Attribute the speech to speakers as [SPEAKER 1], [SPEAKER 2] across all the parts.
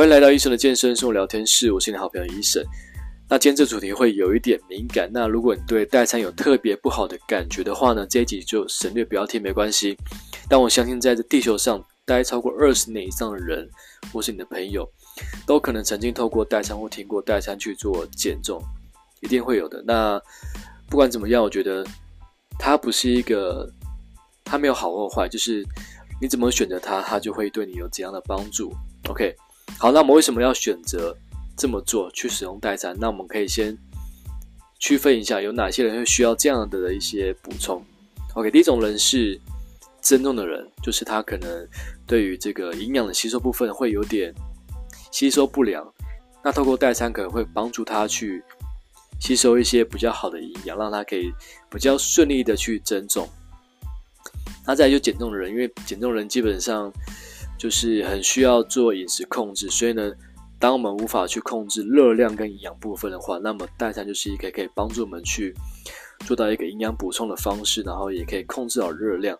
[SPEAKER 1] 欢迎来到医生的健身生活聊天室，我是你的好朋友医生。那今天这主题会有一点敏感，那如果你对代餐有特别不好的感觉的话呢，这一集就省略不要听没关系。但我相信在这地球上待超过二十年以上的人，或是你的朋友，都可能曾经透过代餐或听过代餐去做减重，一定会有的。那不管怎么样，我觉得它不是一个，它没有好或坏，就是你怎么选择它，它就会对你有怎样的帮助。OK。好，那我们为什么要选择这么做去使用代餐？那我们可以先区分一下，有哪些人会需要这样的一些补充。OK，第一种人是增重的人，就是他可能对于这个营养的吸收部分会有点吸收不良，那透过代餐可能会帮助他去吸收一些比较好的营养，让他可以比较顺利的去增重。那再来就减重的人，因为减重的人基本上。就是很需要做饮食控制，所以呢，当我们无法去控制热量跟营养部分的话，那么代餐就是一个可以帮助我们去做到一个营养补充的方式，然后也可以控制好热量。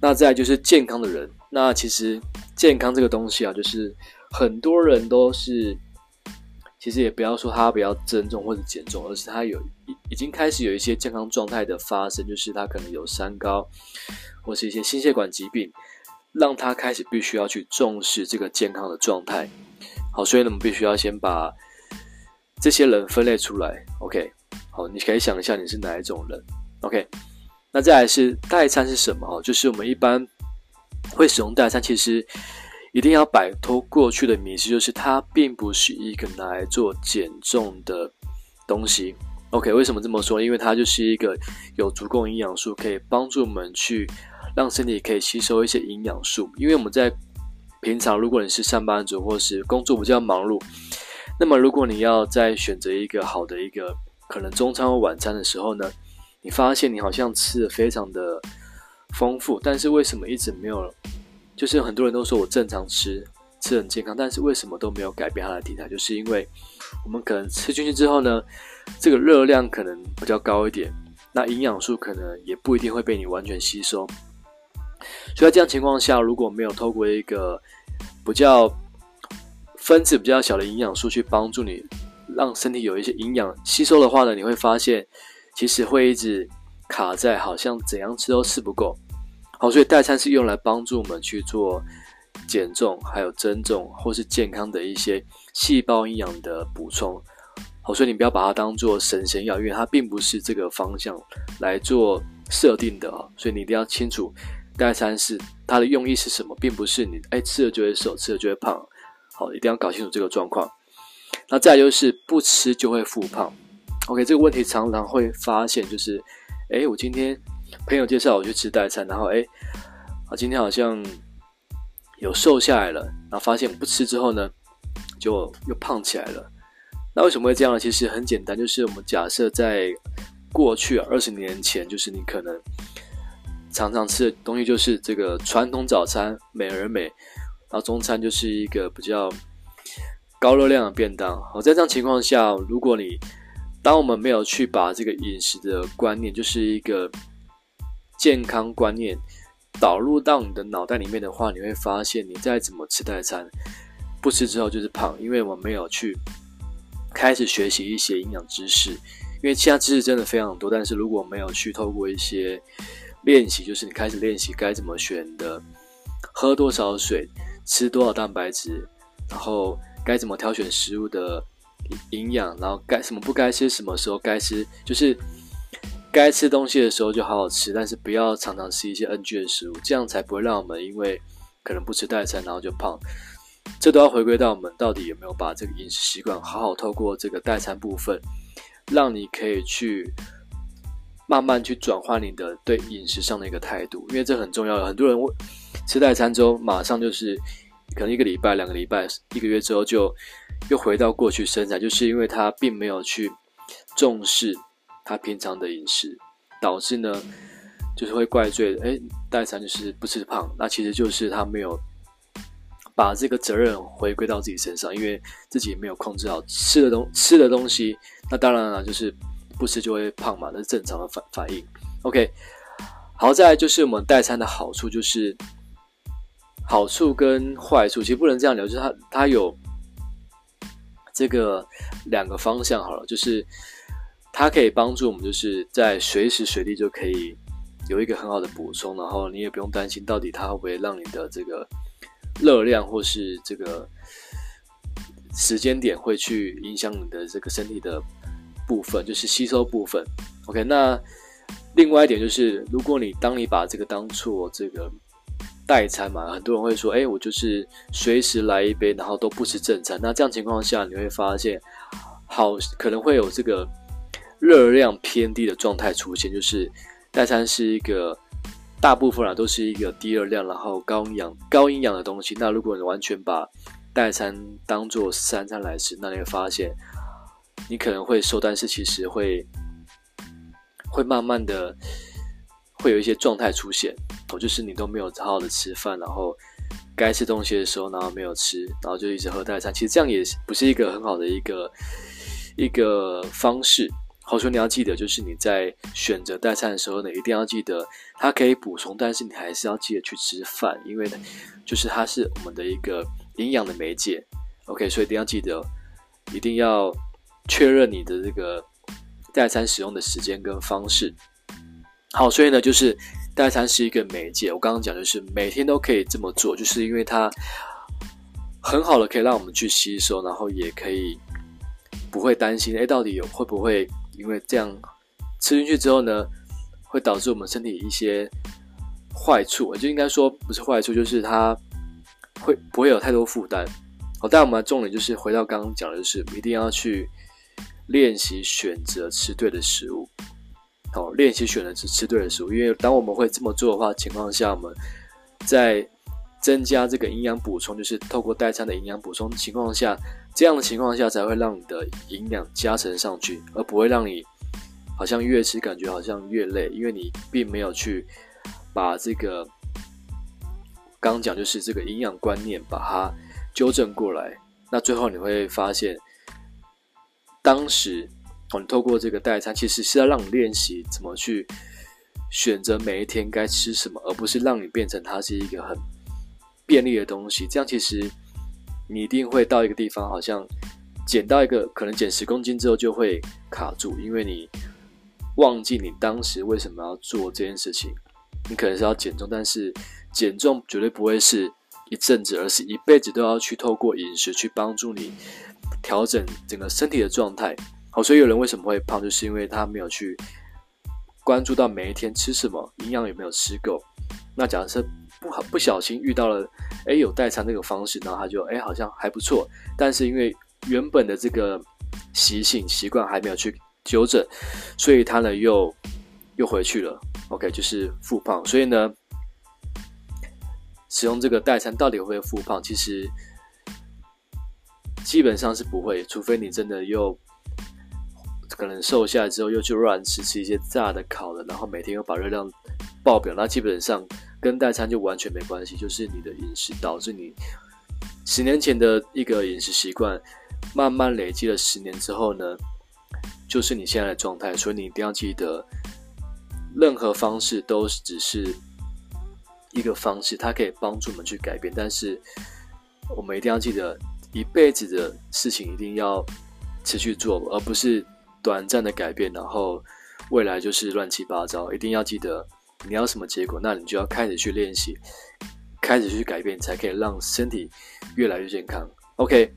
[SPEAKER 1] 那再就是健康的人，那其实健康这个东西啊，就是很多人都是，其实也不要说他不要增重或者减重，而是他有已已经开始有一些健康状态的发生，就是他可能有三高或是一些心血管疾病。让他开始必须要去重视这个健康的状态，好，所以呢，我们必须要先把这些人分类出来，OK，好，你可以想一下你是哪一种人，OK，那再来是代餐是什么？哦，就是我们一般会使用代餐，其实一定要摆脱过去的迷思，就是它并不是一个拿来做减重的东西，OK，为什么这么说？因为它就是一个有足够营养素，可以帮助我们去。让身体可以吸收一些营养素，因为我们在平常，如果你是上班族或是工作比较忙碌，那么如果你要再选择一个好的一个可能中餐或晚餐的时候呢，你发现你好像吃的非常的丰富，但是为什么一直没有？就是很多人都说我正常吃，吃很健康，但是为什么都没有改变它的体态？就是因为我们可能吃进去之后呢，这个热量可能比较高一点，那营养素可能也不一定会被你完全吸收。所以在这样情况下，如果没有透过一个比较分子比较小的营养素去帮助你，让身体有一些营养吸收的话呢，你会发现其实会一直卡在好像怎样吃都吃不够。好，所以代餐是用来帮助我们去做减重、还有增重或是健康的一些细胞营养的补充。好，所以你不要把它当做神仙药，因为它并不是这个方向来做设定的啊。所以你一定要清楚。代餐是它的用意是什么，并不是你哎吃了就会瘦，吃了就会胖。好，一定要搞清楚这个状况。那再就是不吃就会复胖。OK，这个问题常常会发现，就是哎，我今天朋友介绍我去吃代餐，然后哎，啊今天好像有瘦下来了，然后发现不吃之后呢，就又胖起来了。那为什么会这样呢？其实很简单，就是我们假设在过去二十年前，就是你可能。常常吃的东西就是这个传统早餐美而美，然后中餐就是一个比较高热量的便当。好，在这样情况下，如果你当我们没有去把这个饮食的观念，就是一个健康观念导入到你的脑袋里面的话，你会发现你再怎么吃代餐，不吃之后就是胖，因为我们没有去开始学习一些营养知识。因为其他知识真的非常多，但是如果没有去透过一些练习就是你开始练习该怎么选的，喝多少水，吃多少蛋白质，然后该怎么挑选食物的营养，然后该什么不该吃，什么时候该吃，就是该吃东西的时候就好好吃，但是不要常常吃一些 NG 的食物，这样才不会让我们因为可能不吃代餐然后就胖。这都要回归到我们到底有没有把这个饮食习惯好好透过这个代餐部分，让你可以去。慢慢去转换你的对饮食上的一个态度，因为这很重要。很多人吃代餐之后，马上就是可能一个礼拜、两个礼拜、一个月之后，就又回到过去身材，就是因为他并没有去重视他平常的饮食，导致呢就是会怪罪，哎，代餐就是不吃胖，那其实就是他没有把这个责任回归到自己身上，因为自己没有控制好吃的东吃的东西，那当然了，就是。不吃就会胖嘛，那是正常的反反应。OK，好，再就是我们代餐的好处，就是好处跟坏处，其实不能这样聊，就是它它有这个两个方向好了，就是它可以帮助我们，就是在随时随地就可以有一个很好的补充，然后你也不用担心到底它会不会让你的这个热量或是这个时间点会去影响你的这个身体的部分，就是吸收部分。OK，那另外一点就是，如果你当你把这个当做这个代餐嘛，很多人会说，哎，我就是随时来一杯，然后都不吃正餐。那这样情况下，你会发现，好可能会有这个热量偏低的状态出现，就是代餐是一个大部分啊都是一个低热量，然后高营养、高营养的东西。那如果你完全把代餐当做三餐来吃，那你会发现，你可能会瘦，但是其实会。会慢慢的会有一些状态出现，哦，就是你都没有好好的吃饭，然后该吃东西的时候，然后没有吃，然后就一直喝代餐。其实这样也不是一个很好的一个一个方式。好，所以你要记得，就是你在选择代餐的时候呢，一定要记得它可以补充，但是你还是要记得去吃饭，因为呢，就是它是我们的一个营养的媒介。OK，所以一定要记得，一定要确认你的这个。代餐使用的时间跟方式，好，所以呢，就是代餐是一个媒介。我刚刚讲的是每天都可以这么做，就是因为它很好的可以让我们去吸收，然后也可以不会担心，哎，到底有会不会因为这样吃进去之后呢，会导致我们身体一些坏处？我就应该说不是坏处，就是它会不会有太多负担？好，但我们的重点就是回到刚刚讲的，就是一定要去。练习选择吃对的食物，好，练习选择吃吃对的食物。因为当我们会这么做的话，情况下我们在增加这个营养补充，就是透过代餐的营养补充情况下，这样的情况下才会让你的营养加成上去，而不会让你好像越吃感觉好像越累，因为你并没有去把这个刚刚讲就是这个营养观念把它纠正过来，那最后你会发现。当时，我们透过这个代餐，其实是要让你练习怎么去选择每一天该吃什么，而不是让你变成它是一个很便利的东西。这样其实你一定会到一个地方，好像减到一个可能减十公斤之后就会卡住，因为你忘记你当时为什么要做这件事情。你可能是要减重，但是减重绝对不会是一阵子，而是一辈子都要去透过饮食去帮助你。调整整个身体的状态，好，所以有人为什么会胖，就是因为他没有去关注到每一天吃什么，营养有没有吃够。那假设不好不小心遇到了，哎，有代餐这个方式，然后他就哎好像还不错，但是因为原本的这个习性习惯还没有去纠正，所以他呢又又回去了。OK，就是复胖。所以呢，使用这个代餐到底会不会复胖？其实。基本上是不会，除非你真的又可能瘦下来之后又去乱吃，吃一些炸的、烤的，然后每天又把热量爆表，那基本上跟代餐就完全没关系，就是你的饮食导致你十年前的一个饮食习惯，慢慢累积了十年之后呢，就是你现在的状态。所以你一定要记得，任何方式都只是一个方式，它可以帮助我们去改变，但是我们一定要记得。一辈子的事情一定要持续做，而不是短暂的改变，然后未来就是乱七八糟。一定要记得你要什么结果，那你就要开始去练习，开始去改变，才可以让身体越来越健康。OK，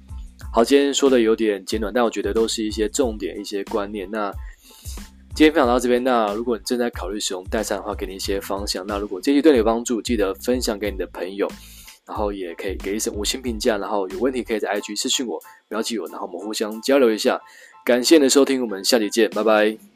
[SPEAKER 1] 好，今天说的有点简短，但我觉得都是一些重点、一些观念。那今天分享到这边，那如果你正在考虑使用代餐的话，给你一些方向。那如果这期对你有帮助，记得分享给你的朋友。然后也可以给一声五星评价，然后有问题可以在 IG 私信我，标记我，然后我们互相交流一下。感谢你的收听，我们下期见，拜拜。